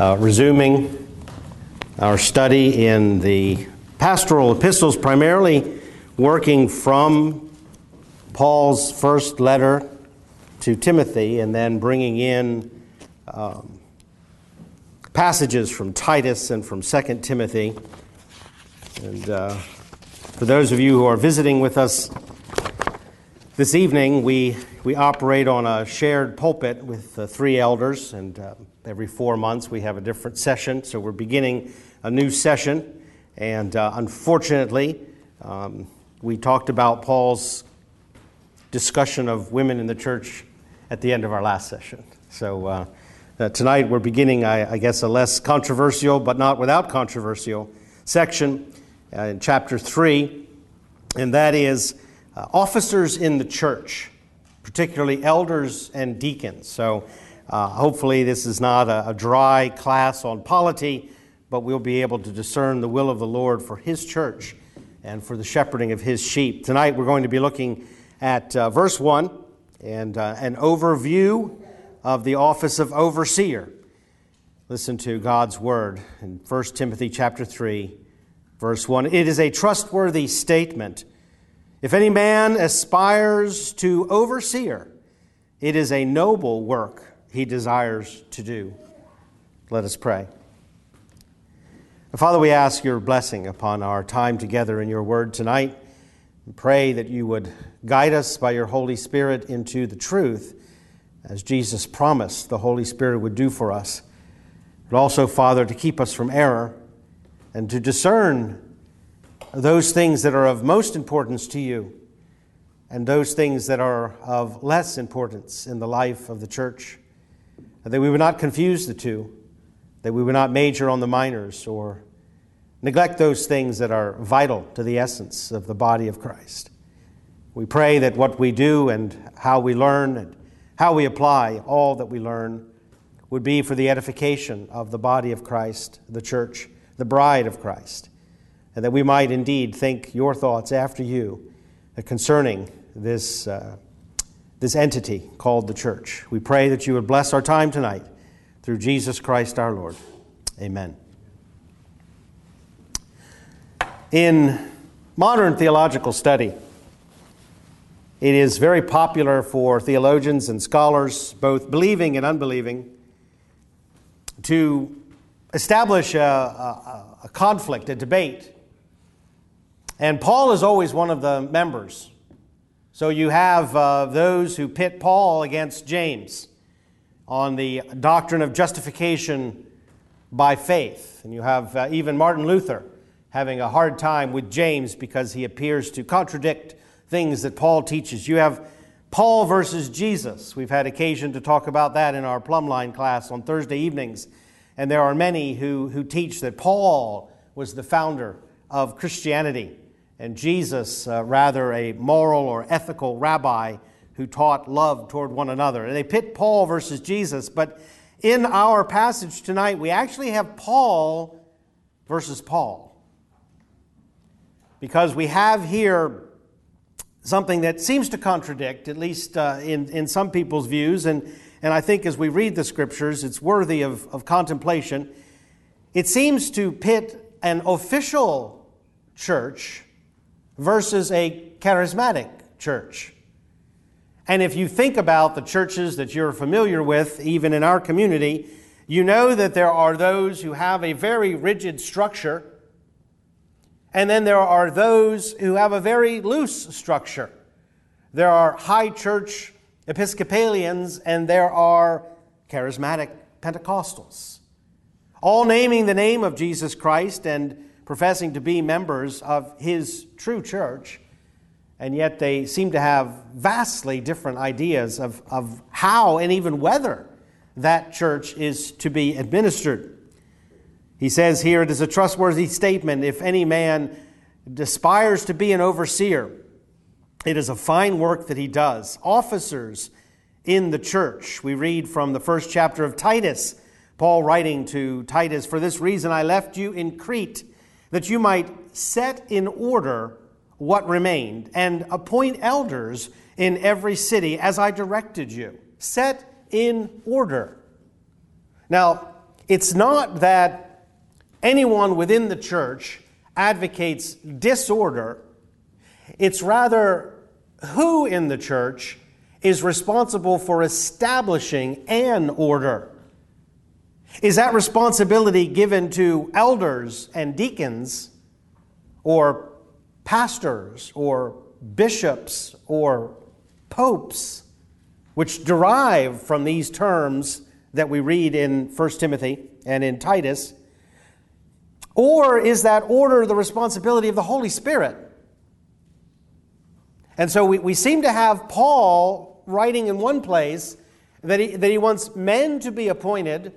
uh, resuming our study in the pastoral epistles, primarily working from Paul's first letter to Timothy and then bringing in um, passages from Titus and from 2 Timothy. And uh, for those of you who are visiting with us this evening, we, we operate on a shared pulpit with uh, three elders, and uh, every four months we have a different session. So we're beginning a new session, and uh, unfortunately, um, we talked about Paul's discussion of women in the church at the end of our last session. So uh, uh, tonight we're beginning, I, I, guess, a less controversial, but not without controversial section uh, in chapter 3, and that is uh, officers in the church, particularly elders and deacons. So uh, hopefully this is not a, a dry class on polity, but we'll be able to discern the will of the Lord for His church and for the shepherding of His sheep. Tonight we're going to be looking at uh, verse 1 and uh, an overview of the office of overseer. Listen to God's word in 1 Timothy chapter 3 verse 1. It is a trustworthy statement. If any man aspires to overseer, it is a noble work he desires to do. Let us pray. Father, we ask your blessing upon our time together in your word tonight. We pray that you would guide us by your Holy Spirit into the truth, as Jesus promised the Holy Spirit would do for us. But also, Father, to keep us from error and to discern those things that are of most importance to you and those things that are of less importance in the life of the church. That we would not confuse the two, that we would not major on the minors or neglect those things that are vital to the essence of the body of Christ. We pray that what we do and how we learn and how we apply all that we learn would be for the edification of the body of Christ, the church, the bride of Christ, and that we might indeed think your thoughts after you concerning this, uh, this entity called the church. We pray that you would bless our time tonight through Jesus Christ our Lord. Amen. In modern theological study, it is very popular for theologians and scholars, both believing and unbelieving, to establish a, a, a, conflict, a debate. And Paul is always one of the members. So you have uh, those who pit Paul against James on the doctrine of justification by faith. And you have uh, even Martin Luther having a hard time with James because he appears to contradict things that Paul teaches. You have Paul versus Jesus. We've had occasion to talk about that in our Plumline class on Thursday evenings. And there are many who, who teach that Paul was the founder of Christianity and Jesus, uh, rather, a moral or ethical rabbi who taught love toward one another. And they pit Paul versus Jesus, but in our passage tonight, we actually have Paul versus Paul because we have here something that seems to contradict, at least uh, in, in some people's views, and, and I think as we read the scriptures, it's worthy of, of contemplation. It seems to pit an official church versus a charismatic church. And if you think about the churches that you're familiar with, even in our community, you know that there are those who have a very rigid structure and then there are those who have a very loose structure. There are high church Episcopalians and there are charismatic Pentecostals, all naming the name of Jesus Christ and professing to be members of his true church, and yet they seem to have vastly different ideas of, of how and even whether that church is to be administered. He says here it is a trustworthy statement if any man aspires to be an overseer, it is a fine work that he does. Officers in the church, we read from the first chapter of Titus, Paul writing to Titus, For this reason I left you in Crete, that you might set in order what remained, and appoint elders in every city as I directed you. Set in order. Now, it's not that anyone within the church advocates disorder, it's rather who in the church is responsible for establishing an order. Is that responsibility given to elders and deacons, or pastors, or bishops, or popes, which derive from these terms that we read in 1 Timothy and in Titus? Or is that order the responsibility of the Holy Spirit? And so we, we seem to have Paul writing in one place that he, that he wants men to be appointed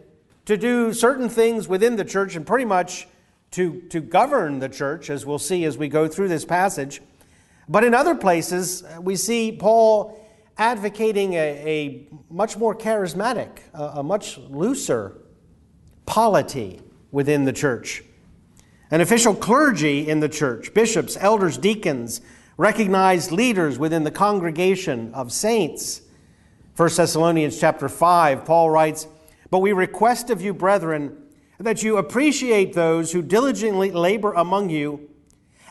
to do certain things within the church and pretty much to, to govern the church, as we'll see as we go through this passage. But in other places, uh, we see Paul advocating a, a much more charismatic, a, a much looser polity within the church. An official clergy in the church, bishops, elders, deacons, recognized leaders within the congregation of saints. 1 Thessalonians chapter 5, Paul writes, But we request of you, brethren, that you appreciate those who diligently labor among you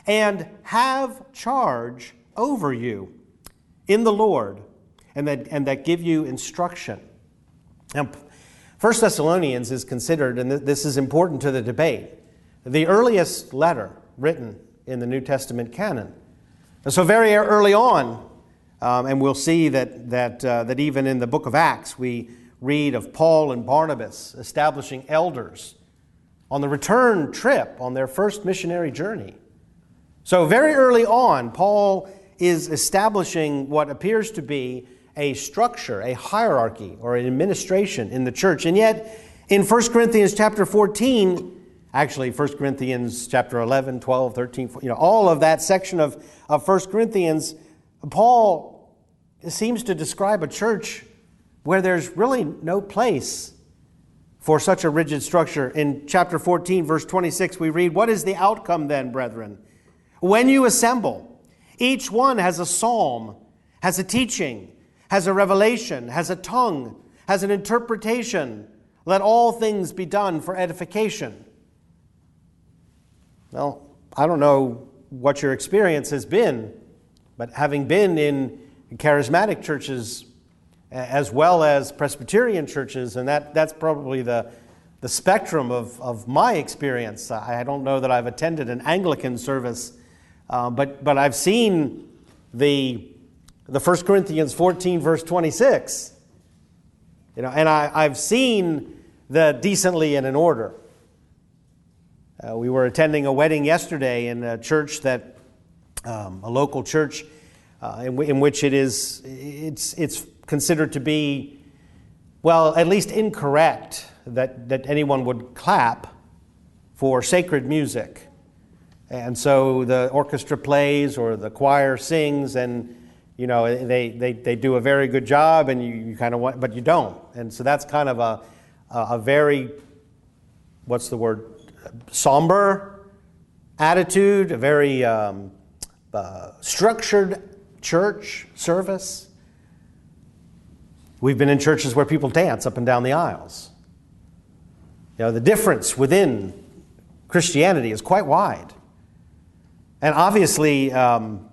and have charge over you in the Lord, and that, and that give you instruction. Now, 1 Thessalonians is considered, and this is important to the debate, the earliest letter written in the New Testament canon. And so, very early on, um, and we'll see that, that, uh, that even in the book of Acts, we read of Paul and Barnabas establishing elders on the return trip on their first missionary journey. So, very early on, Paul is establishing what appears to be a structure, a hierarchy, or an administration in the church. And yet, in 1 Corinthians chapter 14, Actually, 1 Corinthians chapter 11, 12, 13, you know, all of that section of, of 1 Corinthians, Paul seems to describe a church where there's really no place for such a rigid structure. In chapter 14, verse 26, we read, What is the outcome then, brethren? When you assemble, each one has a psalm, has a teaching, has a revelation, has a tongue, has an interpretation. Let all things be done for edification. Well, I don't know what your experience has been, but having been in charismatic churches as well as Presbyterian churches, and that, that's probably the, the spectrum of, of my experience. I don't know that I've attended an Anglican service, uh, but, but I've seen the, the 1 Corinthians 14, verse 26. You know, and I, I've seen the decently and in order. Uh, we were attending a wedding yesterday in a church that, um, a local church, uh, in, w- in, which it is, it's, it's considered to be, well, at least incorrect that, that anyone would clap for sacred music. And so the orchestra plays or the choir sings and you know they, they, they do a very good job and you, you kind of want but you don't and so that's kind of a, a very what's the word somber attitude, a very um, uh, structured church service. We've been in churches where people dance up and down the aisles. You know, the difference within Christianity is quite wide. And obviously, um,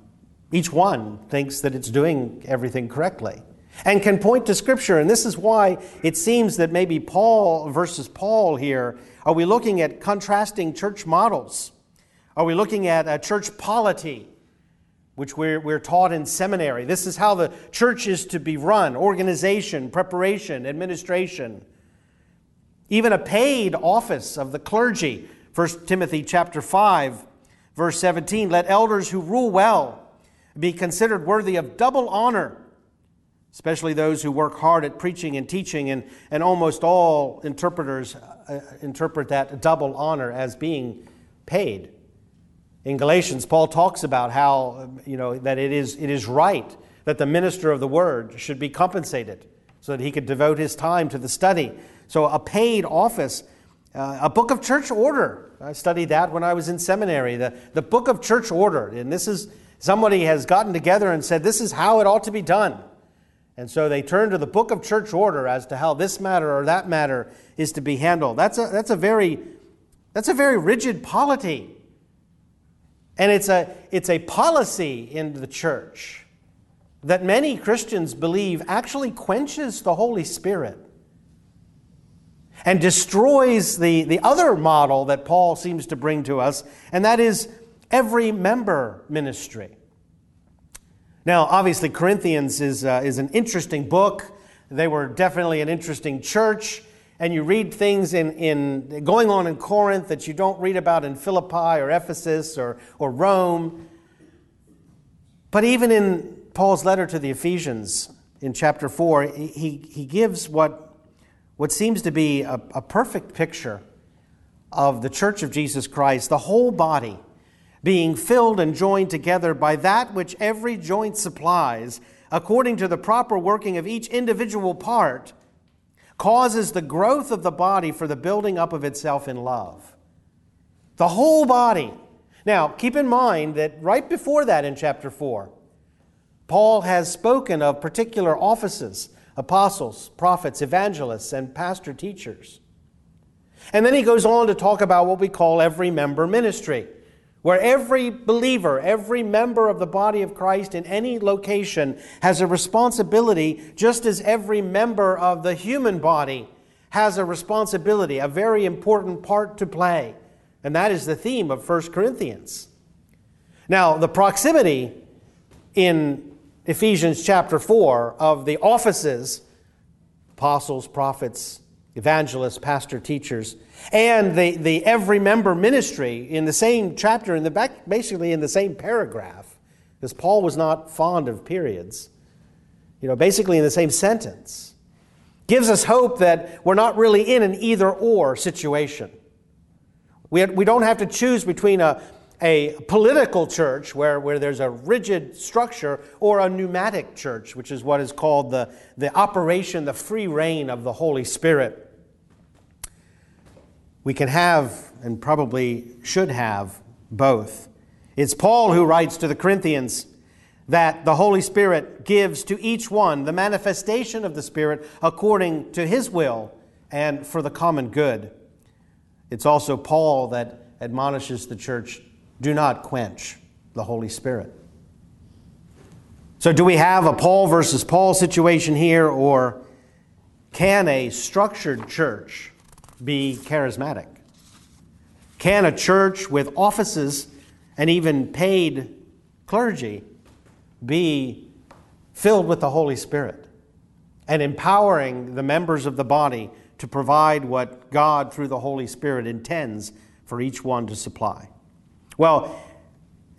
each one thinks that it's doing everything correctly and can point to Scripture. And this is why it seems that maybe Paul versus Paul here are we looking at contrasting church models? Are we looking at a church polity, which we're, we're taught in seminary? This is how the church is to be run organization, preparation, administration. Even a paid office of the clergy. 1 Timothy chapter 5, verse 17 Let elders who rule well be considered worthy of double honor especially those who work hard at preaching and teaching, and, and almost all interpreters uh, interpret that double honor as being paid. In Galatians, Paul talks about how, you know, that it is, it is right that the minister of the word should be compensated so that he could devote his time to the study. So, a paid office, uh, a book of church order. I studied that when I was in seminary. The, the book of church order. And this is, somebody has gotten together and said, this is how it ought to be done. And so they turn to the book of church order as to how this matter or that matter is to be handled. That's a, that's a, very, that's a very rigid polity. And it's a, it's a policy in the church that many Christians believe actually quenches the Holy Spirit and destroys the, the other model that Paul seems to bring to us, and that is every member ministry. Now, obviously, Corinthians is, uh, is an interesting book. They were definitely an interesting church. And you read things in, in going on in Corinth that you don't read about in Philippi or Ephesus or, or Rome. But even in Paul's letter to the Ephesians in chapter 4, he, he gives what, what seems to be a, a perfect picture of the church of Jesus Christ, the whole body being filled and joined together by that which every joint supplies, according to the proper working of each individual part, causes the growth of the body for the building up of itself in love. The whole body. Now, keep in mind that right before that in chapter 4, Paul has spoken of particular offices apostles, prophets, evangelists, and pastor teachers. And then he goes on to talk about what we call every member ministry where every believer, every member of the body of Christ in any location has a responsibility, just as every member of the human body has a responsibility, a very important part to play. And that is the theme of 1 Corinthians. Now, the proximity in Ephesians chapter 4 of the offices apostles, prophets, evangelists, pastor, teachers, and the, the every member ministry in the same chapter, in the back, basically in the same paragraph, because Paul was not fond of periods, you know, basically in the same sentence, gives us hope that we're not really in an either or situation. We, we don't have to choose between a, a political church where, where there's a rigid structure or a pneumatic church, which is what is called the, the operation, the free reign of the Holy Spirit. We can have, and probably should have, both. It's Paul who writes to the Corinthians that the Holy Spirit gives to each one the manifestation of the Spirit according to his will and for the common good. It's also Paul that admonishes the church do not quench the Holy Spirit. So, do we have a Paul versus Paul situation here, or can a structured church be charismatic? Can a church with offices and even paid clergy be filled with the Holy Spirit and empowering the members of the body to provide what God, through the Holy Spirit, intends for each one to supply? Well,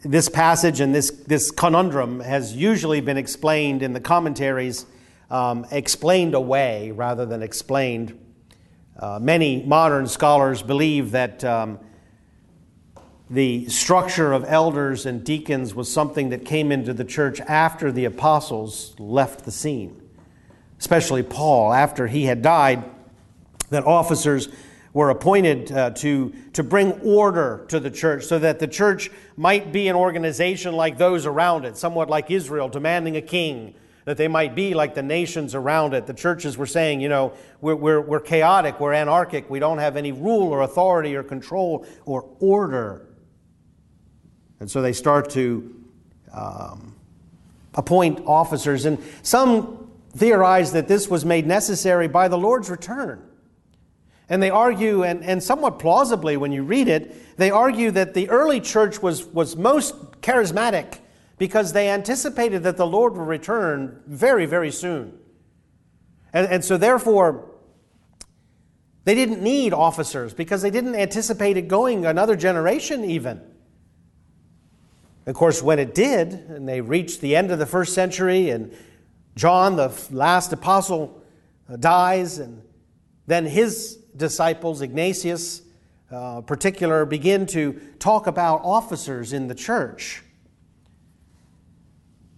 this passage and this, this conundrum has usually been explained in the commentaries, um, explained away rather than explained. Uh, many modern scholars believe that um, the structure of elders and deacons was something that came into the church after the apostles left the scene, especially Paul. After he had died, that officers were appointed uh, to, to bring order to the church so that the church might be an organization like those around it, somewhat like Israel, demanding a king, that they might be like the nations around it. The churches were saying, you know, we're, we're, we're chaotic, we're anarchic, we don't have any rule or authority or control or order. And so they start to um, appoint officers. And some theorize that this was made necessary by the Lord's return. And they argue, and, and somewhat plausibly when you read it, they argue that the early church was, was most charismatic because they anticipated that the Lord would return very, very soon. And, and so, therefore, they didn't need officers because they didn't anticipate it going another generation, even. Of course, when it did, and they reached the end of the first century, and John, the last apostle, uh, dies, and then his disciples, Ignatius, uh, particular, begin to talk about officers in the church.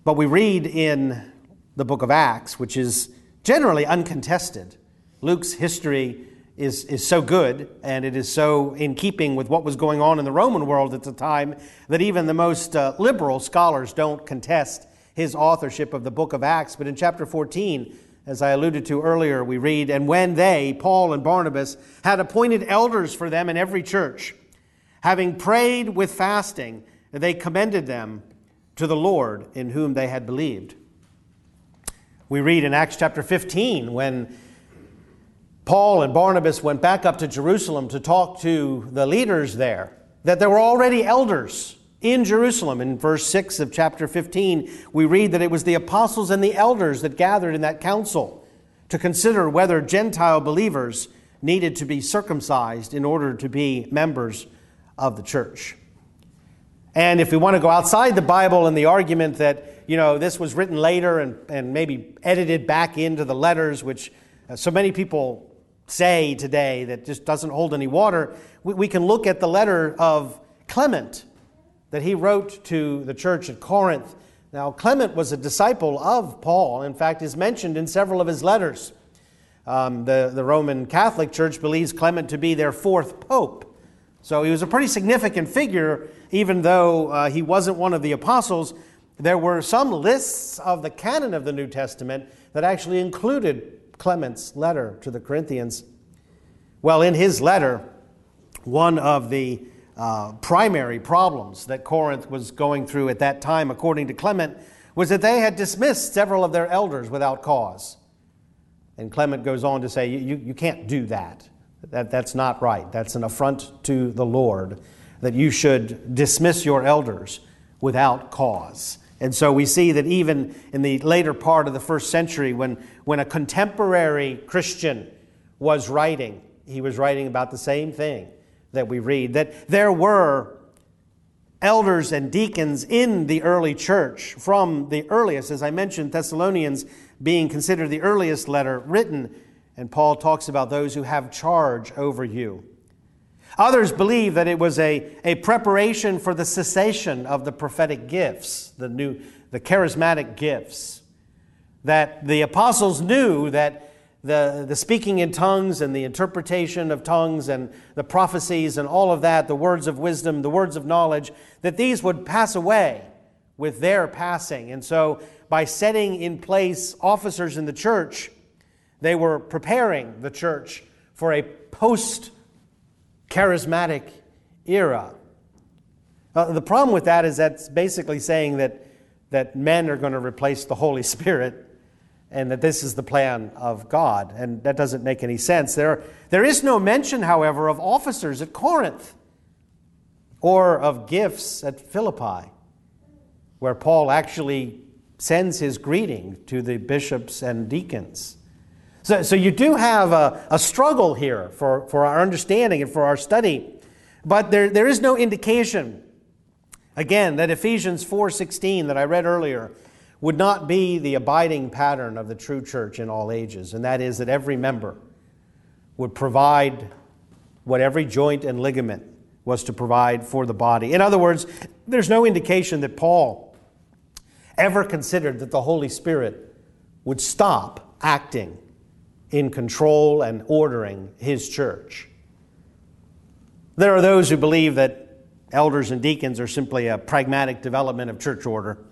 But we read in the book of Acts, which is generally uncontested. Luke's history is, is so good and it is so in keeping with what was going on in the Roman world at the time that even the most uh, liberal scholars don't contest his authorship of the book of Acts. But in chapter 14, as I alluded to earlier, we read, And when they, Paul and Barnabas, had appointed elders for them in every church, having prayed with fasting, they commended them to the Lord in whom they had believed. We read in Acts chapter 15 when Paul and Barnabas went back up to Jerusalem to talk to the leaders there that there were already elders in Jerusalem. In verse 6 of chapter 15, we read that it was the apostles and the elders that gathered in that council to consider whether Gentile believers needed to be circumcised in order to be members of the church. And if we want to go outside the Bible and the argument that, you know, this was written later and, and maybe edited back into the letters, which uh, so many people say today that just doesn't hold any water, we, we can look at the letter of Clement that he wrote to the church at Corinth. Now, Clement was a disciple of Paul, in fact, is mentioned in several of his letters. Um, the, the Roman Catholic Church believes Clement to be their fourth pope. So he was a pretty significant figure, even though uh, he wasn't one of the apostles. There were some lists of the canon of the New Testament that actually included Clement's letter to the Corinthians. Well, in his letter, one of the uh, primary problems that Corinth was going through at that time, according to Clement, was that they had dismissed several of their elders without cause. And Clement goes on to say, You, you can't do that. that. That's not right. That's an affront to the Lord that you should dismiss your elders without cause. And so we see that even in the later part of the first century, when, when a contemporary Christian was writing, he was writing about the same thing that we read, that there were elders and deacons in the early church from the earliest, as I mentioned, Thessalonians being considered the earliest letter written. And Paul talks about those who have charge over you. Others believe that it was a, a preparation for the cessation of the prophetic gifts, the new, the charismatic gifts. That the apostles knew that the, the speaking in tongues and the interpretation of tongues and the prophecies and all of that, the words of wisdom, the words of knowledge, that these would pass away with their passing. And so, by setting in place officers in the church, they were preparing the church for a post charismatic era. Uh, the problem with that is that's basically saying that, that men are going to replace the Holy Spirit and that this is the plan of God. And that doesn't make any sense. There, there is no mention, however, of officers at Corinth or of gifts at Philippi, where Paul actually sends his greeting to the bishops and deacons. So, so you do have a, a struggle here for, for our understanding and for our study. But there, there is no indication, again, that Ephesians 4.16 that I read earlier would not be the abiding pattern of the true church in all ages, and that is that every member would provide what every joint and ligament was to provide for the body. In other words, there's no indication that Paul ever considered that the Holy Spirit would stop acting in control and ordering his church. There are those who believe that elders and deacons are simply a pragmatic development of church order.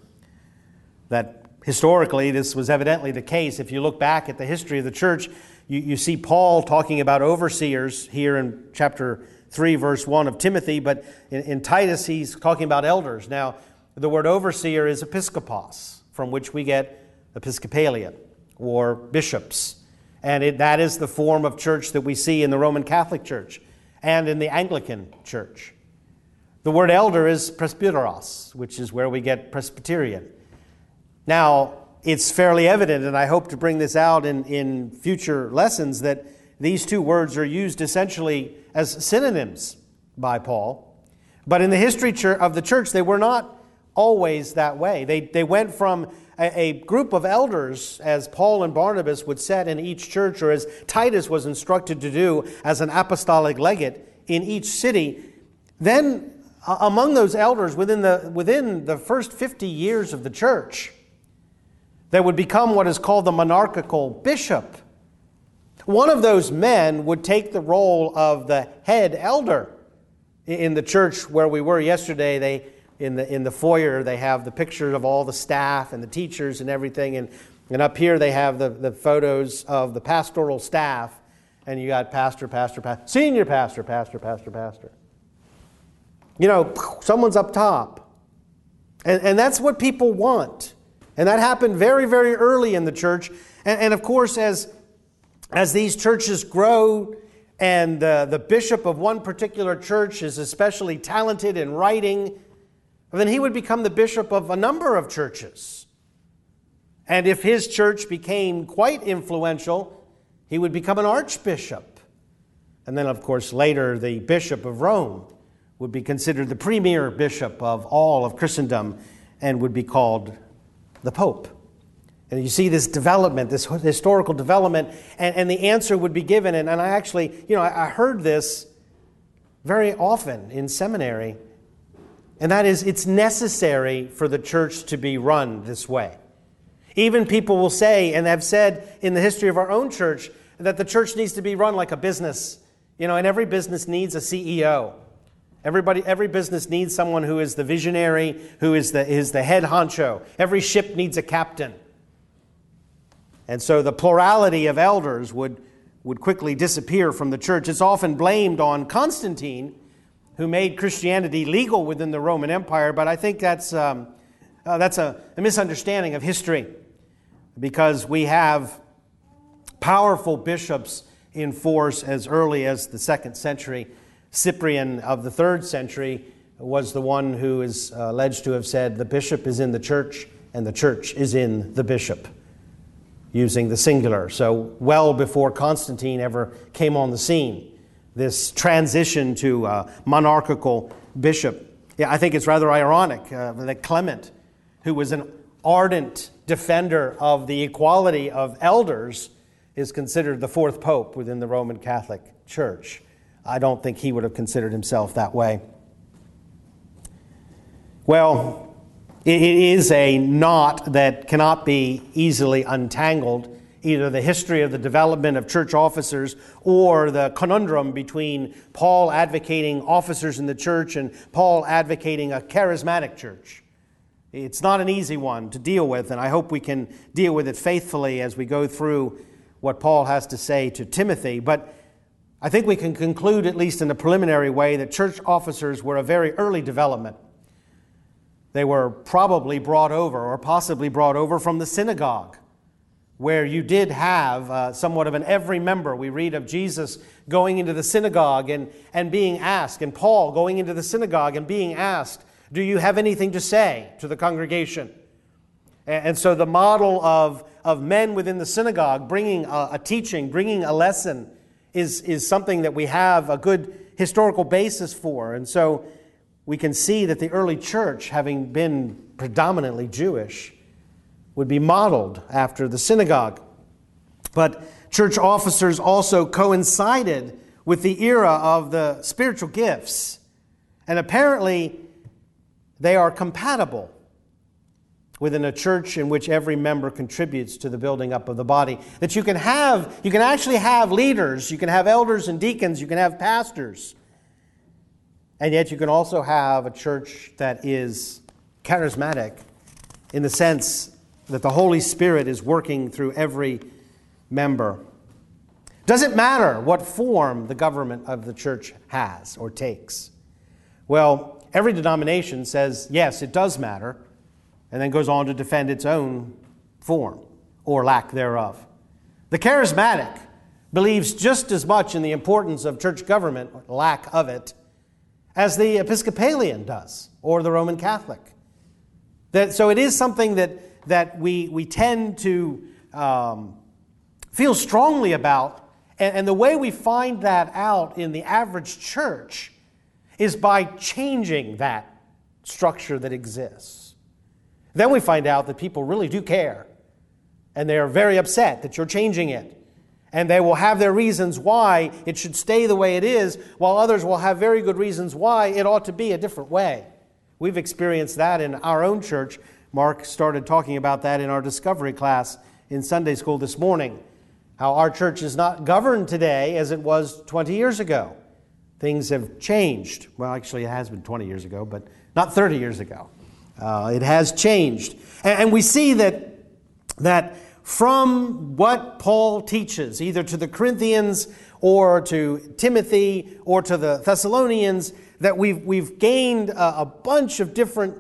That historically, this was evidently the case. If you look back at the history of the church, you, you see Paul talking about overseers here in chapter 3, verse 1 of Timothy, but in, in Titus, he's talking about elders. Now, the word overseer is episkopos, from which we get episcopalian or bishops. And it, that is the form of church that we see in the Roman Catholic Church and in the Anglican Church. The word elder is presbyteros, which is where we get Presbyterian. Now, it's fairly evident, and I hope to bring this out in, in future lessons, that these two words are used essentially as synonyms by Paul. But in the history of the church, they were not always that way. They, they went from a, a group of elders, as Paul and Barnabas would set in each church, or as Titus was instructed to do as an apostolic legate in each city. Then, uh, among those elders, within the, within the first 50 years of the church, there would become what is called the monarchical bishop. One of those men would take the role of the head elder. In the church where we were yesterday, they in the, in the foyer, they have the pictures of all the staff and the teachers and everything. And, and up here, they have the, the photos of the pastoral staff. And you got pastor, pastor, pastor, senior pastor, pastor, pastor, pastor. You know, someone's up top. And, and that's what people want. And that happened very, very early in the church. And, and of course, as, as these churches grow, and uh, the bishop of one particular church is especially talented in writing, then he would become the bishop of a number of churches. And if his church became quite influential, he would become an archbishop. And then, of course, later the bishop of Rome would be considered the premier bishop of all of Christendom and would be called the Pope. And you see this development, this historical development, and, and the answer would be given. And, and I actually, you know, I, I heard this very often in seminary, and that is it's necessary for the church to be run this way. Even people will say, and have said in the history of our own church, that the church needs to be run like a business. You know, and every business needs a CEO. Everybody, every business needs someone who is the visionary, who is the, is the head honcho. Every ship needs a captain. And so the plurality of elders would, would quickly disappear from the church. It's often blamed on Constantine, who made Christianity legal within the Roman Empire, but I think that's, um, uh, that's a, a misunderstanding of history because we have powerful bishops in force as early as the second century. Cyprian of the third century was the one who is alleged to have said, The bishop is in the church, and the church is in the bishop using the singular. So, well before Constantine ever came on the scene, this transition to a monarchical bishop. Yeah, I think it's rather ironic uh, that Clement, who was an ardent defender of the equality of elders, is considered the fourth pope within the Roman Catholic Church. I don't think he would have considered himself that way. Well, it is a knot that cannot be easily untangled, either the history of the development of church officers or the conundrum between Paul advocating officers in the church and Paul advocating a charismatic church. It's not an easy one to deal with, and I hope we can deal with it faithfully as we go through what Paul has to say to Timothy. But I think we can conclude, at least in a preliminary way, that church officers were a very early development they were probably brought over, or possibly brought over from the synagogue, where you did have uh, somewhat of an every member. We read of Jesus going into the synagogue and, and being asked, and Paul going into the synagogue and being asked, Do you have anything to say to the congregation? And, and so the model of, of men within the synagogue bringing a, a teaching, bringing a lesson, is, is something that we have a good historical basis for. And so we can see that the early church, having been predominantly Jewish, would be modeled after the synagogue. But church officers also coincided with the era of the spiritual gifts. And apparently, they are compatible within a church in which every member contributes to the building up of the body. That you can have, you can actually have leaders, you can have elders and deacons, you can have pastors and yet, you can also have a church that is charismatic in the sense that the Holy Spirit is working through every member. Does it matter what form the government of the church has or takes? Well, every denomination says, yes, it does matter, and then goes on to defend its own form or lack thereof. The charismatic believes just as much in the importance of church government, or lack of it, as the Episcopalian does, or the Roman Catholic. That, so it is something that, that we, we tend to um, feel strongly about. And, and the way we find that out in the average church is by changing that structure that exists. Then we find out that people really do care, and they are very upset that you're changing it. And they will have their reasons why it should stay the way it is, while others will have very good reasons why it ought to be a different way. We've experienced that in our own church. Mark started talking about that in our discovery class in Sunday school this morning. How our church is not governed today as it was 20 years ago. Things have changed. Well, actually, it has been 20 years ago, but not 30 years ago. Uh, it has changed. And, and we see that, that from what Paul teaches, either to the Corinthians or to Timothy or to the Thessalonians, that we've, we've gained a, a bunch of different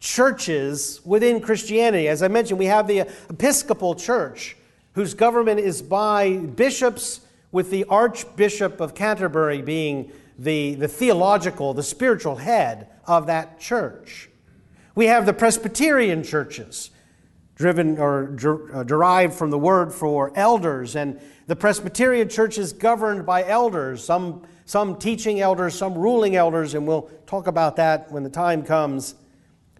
churches within Christianity. As I mentioned, we have the Episcopal Church, whose government is by bishops, with the Archbishop of Canterbury being the, the theological, the spiritual head of that church. We have the Presbyterian churches, driven or der, uh, derived from the word for elders, and the Presbyterian church is governed by elders, some, some teaching elders, some ruling elders, and we'll talk about that when the time comes.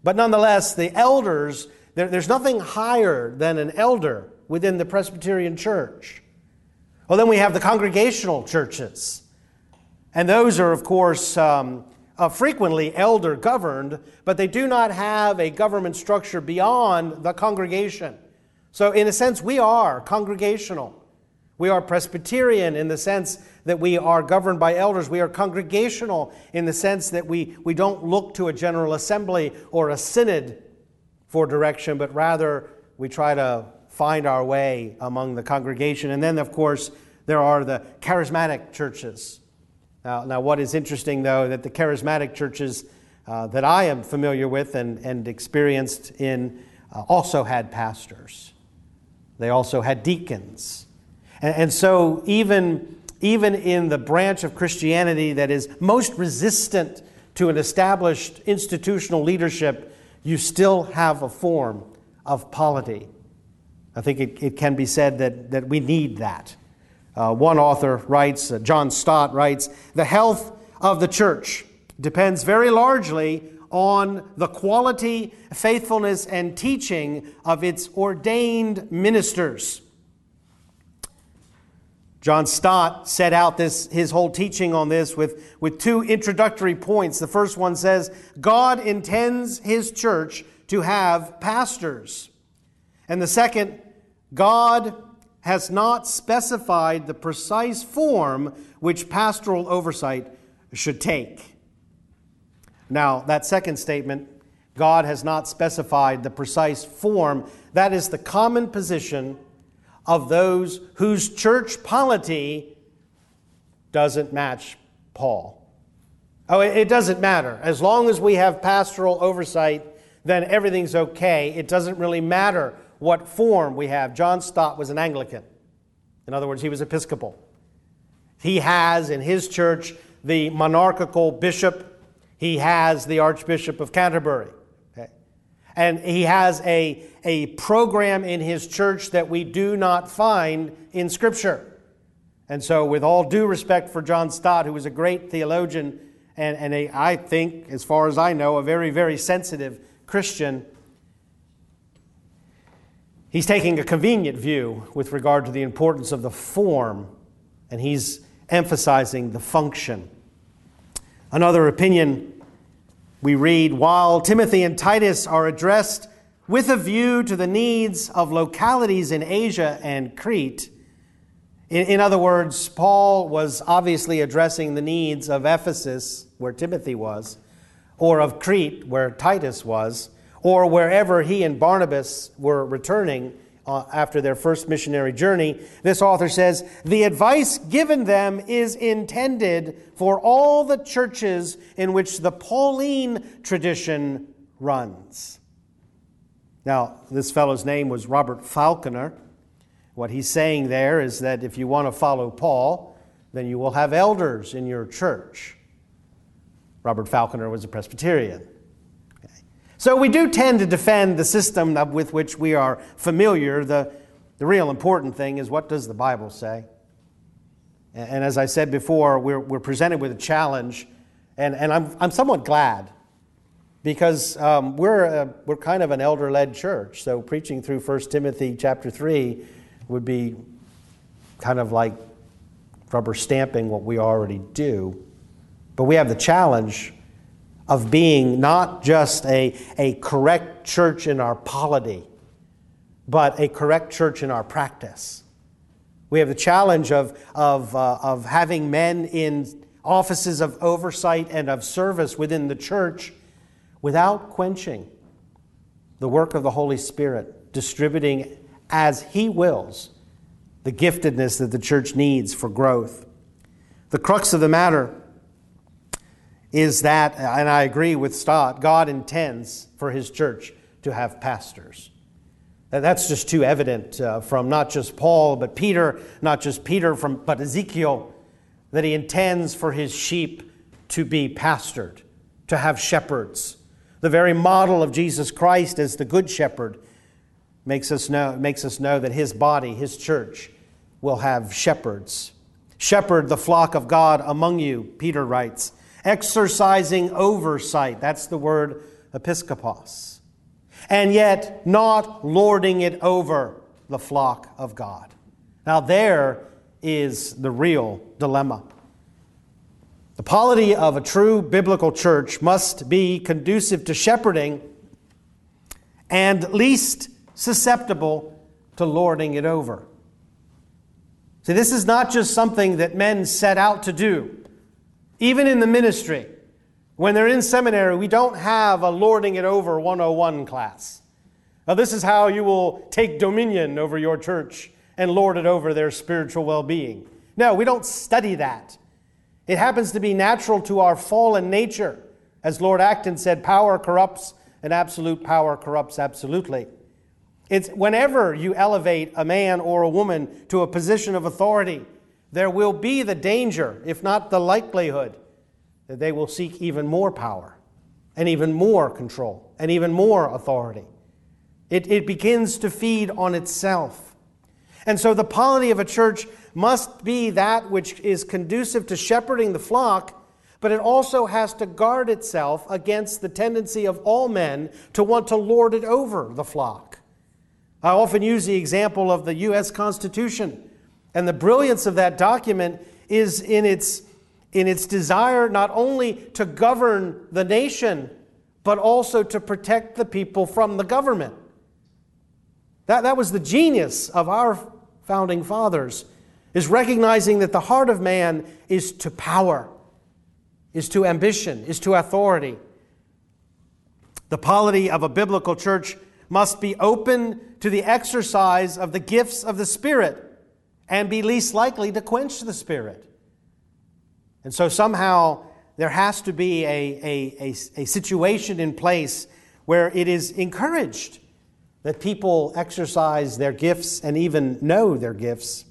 But nonetheless, the elders, there, there's nothing higher than an elder within the Presbyterian church. Well, then we have the congregational churches. And those are, of course, um, uh, frequently elder governed, but they do not have a government structure beyond the congregation. So, in a sense, we are congregational. We are Presbyterian in the sense that we are governed by elders. We are congregational in the sense that we, we don't look to a general assembly or a synod for direction, but rather we try to find our way among the congregation. And then, of course, there are the charismatic churches. Now, now what is interesting, though, that the charismatic churches uh, that I am familiar with and, and experienced in uh, also had pastors. They also had deacons. And, and so, even, even in the branch of Christianity that is most resistant to an established institutional leadership, you still have a form of polity. I think it, it can be said that, that we need that. Uh, one author writes, uh, John Stott writes, the health of the church depends very largely on the quality, faithfulness, and teaching of its ordained ministers. John Stott set out this, his whole teaching on this with, with two introductory points. The first one says, God intends his church to have pastors. And the second, God has not specified the precise form which pastoral oversight should take. Now, that second statement, God has not specified the precise form, that is the common position of those whose church polity doesn't match Paul. Oh, it doesn't matter. As long as we have pastoral oversight, then everything's okay. It doesn't really matter what form we have. John Stott was an Anglican. In other words, he was Episcopal. He has in his church the monarchical bishop, he has the Archbishop of Canterbury. And he has a, a program in his church that we do not find in Scripture. And so, with all due respect for John Stott, who was a great theologian and, and a, I think, as far as I know, a very, very sensitive Christian, he's taking a convenient view with regard to the importance of the form, and he's emphasizing the function. Another opinion we read, while Timothy and Titus are addressed with a view to the needs of localities in Asia and Crete. In, in, other words, Paul was obviously addressing the needs of Ephesus, where Timothy was, or of Crete, where Titus was, or wherever he and Barnabas were returning uh, after their first missionary journey, this author says the advice given them is intended for all the churches in which the Pauline tradition runs. Now, this fellow's name was Robert Falconer. What he's saying there is that if you want to follow Paul, then you will have elders in your church. Robert Falconer was a Presbyterian. So we do tend to defend the system with which we are familiar. The, the real important thing is what does the Bible say? And, and as I said before, we're, we're presented with a challenge, and, and I'm, I'm somewhat glad because um, we're, a, we're kind of an elder led church. So preaching through 1 Timothy chapter 3 would be kind of like rubber stamping what we already do. But we have the challenge of being not just a, a correct church in our polity, but a correct church in our practice. We have the challenge of, of, uh, of having men in offices of oversight and of service within the church without quenching the work of the Holy Spirit, distributing as He wills the giftedness that the church needs for growth. The crux of the matter is that, and I agree with Stott, God intends for His church to have pastors. That's just too evident uh, from not just Paul, but Peter, not just Peter, from, but Ezekiel, that he intends for his sheep to be pastored, to have shepherds. The very model of Jesus Christ as the good shepherd makes us know, makes us know that his body, his church, will have shepherds. Shepherd the flock of God among you, Peter writes, exercising oversight. That's the word episkopos. And yet not lording it over the flock of God. Now, there is the real dilemma. The polity of a true biblical church must be conducive to shepherding and least susceptible to lording it over. See, this is not just something that men set out to do. Even in the ministry, when they're in seminary, we don't have a lording it over 101 class. Now, this is how you will take dominion over your church and lord it over their spiritual well being. No, we don't study that. It happens to be natural to our fallen nature. As Lord Acton said, power corrupts, and absolute power corrupts absolutely. It's whenever you elevate a man or a woman to a position of authority, there will be the danger, if not the likelihood, that they will seek even more power and even more control and even more authority. It, it begins to feed on itself. And so the polity of a church must be that which is conducive to shepherding the flock, but it also has to guard itself against the tendency of all men to want to lord it over the flock. I often use the example of the U.S. Constitution, and the brilliance of that document is in its, in its desire not only to govern the nation, but also to protect the people from the government. That, that was the genius of our founding fathers is recognizing that the heart of man is to power, is to ambition, is to authority. The polity of a biblical church must be open to the exercise of the gifts of the Spirit and be least likely to quench the Spirit. And so somehow there has to be a, a, a, a situation in place where it is encouraged that people exercise their gifts and even know their gifts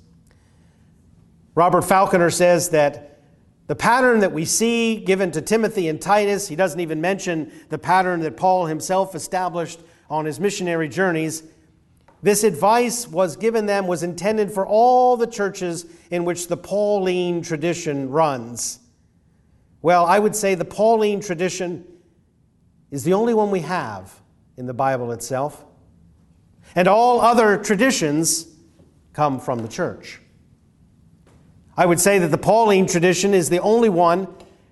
Robert Falconer says that the pattern that we see given to Timothy and Titus, he doesn't even mention the pattern that Paul himself established on his missionary journeys. This advice was given them, was intended for all the churches in which the Pauline tradition runs. Well, I would say the Pauline tradition is the only one we have in the Bible itself. And all other traditions come from the church. I would say that the Pauline tradition is the only one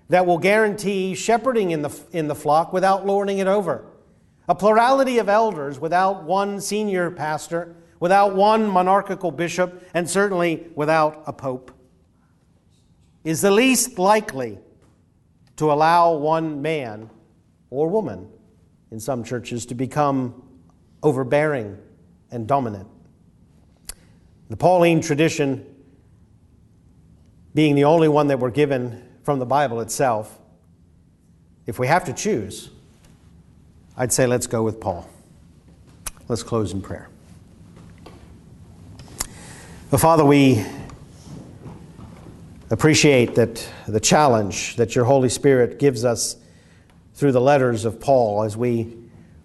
that will guarantee shepherding in the, in the flock without lording it over. A plurality of elders without one senior pastor, without one monarchical bishop, and certainly without a pope, is the least likely to allow one man or woman in some churches to become overbearing and dominant. The Pauline tradition being the only one that we're given from the Bible itself, if we have to choose, I'd say let's go with Paul. Let's close in prayer. Well, Father, we appreciate that the challenge that your Holy Spirit gives us through the letters of Paul as we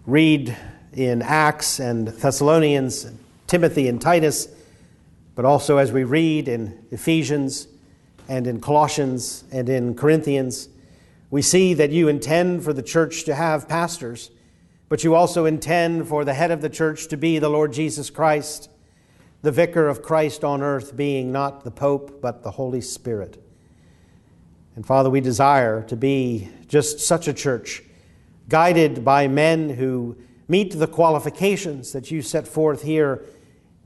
read in Acts and Thessalonians, Timothy and Titus, but also as we read in Ephesians and in Colossians and in Corinthians, we see that you intend for the church to have pastors, but you also intend for the head of the church to be the Lord Jesus Christ, the vicar of Christ on earth being not the Pope, but the Holy Spirit. And Father, we desire to be just such a church, guided by men who meet the qualifications that you set forth here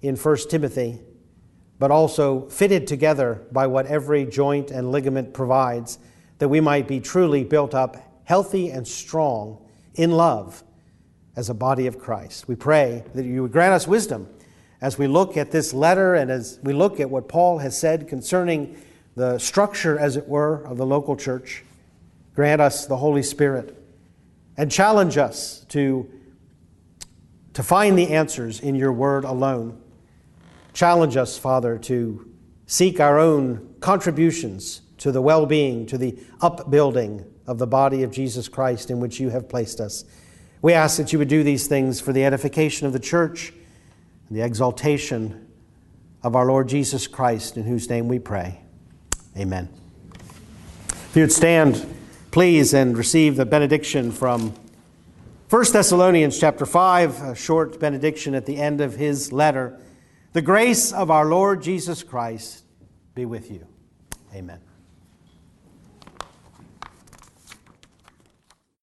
in 1 Timothy but also fitted together by what every joint and ligament provides, that we might be truly built up healthy and strong in love as a body of Christ. We pray that you would grant us wisdom as we look at this letter and as we look at what Paul has said concerning the structure, as it were, of the local church. Grant us the Holy Spirit and challenge us to, to find the answers in your word alone. Challenge us, Father, to seek our own contributions to the well being, to the upbuilding of the body of Jesus Christ in which you have placed us. We ask that you would do these things for the edification of the church and the exaltation of our Lord Jesus Christ, in whose name we pray. Amen. If you would stand, please, and receive the benediction from 1 Thessalonians chapter 5, a short benediction at the end of his letter. The grace of our Lord Jesus Christ be with you. Amen.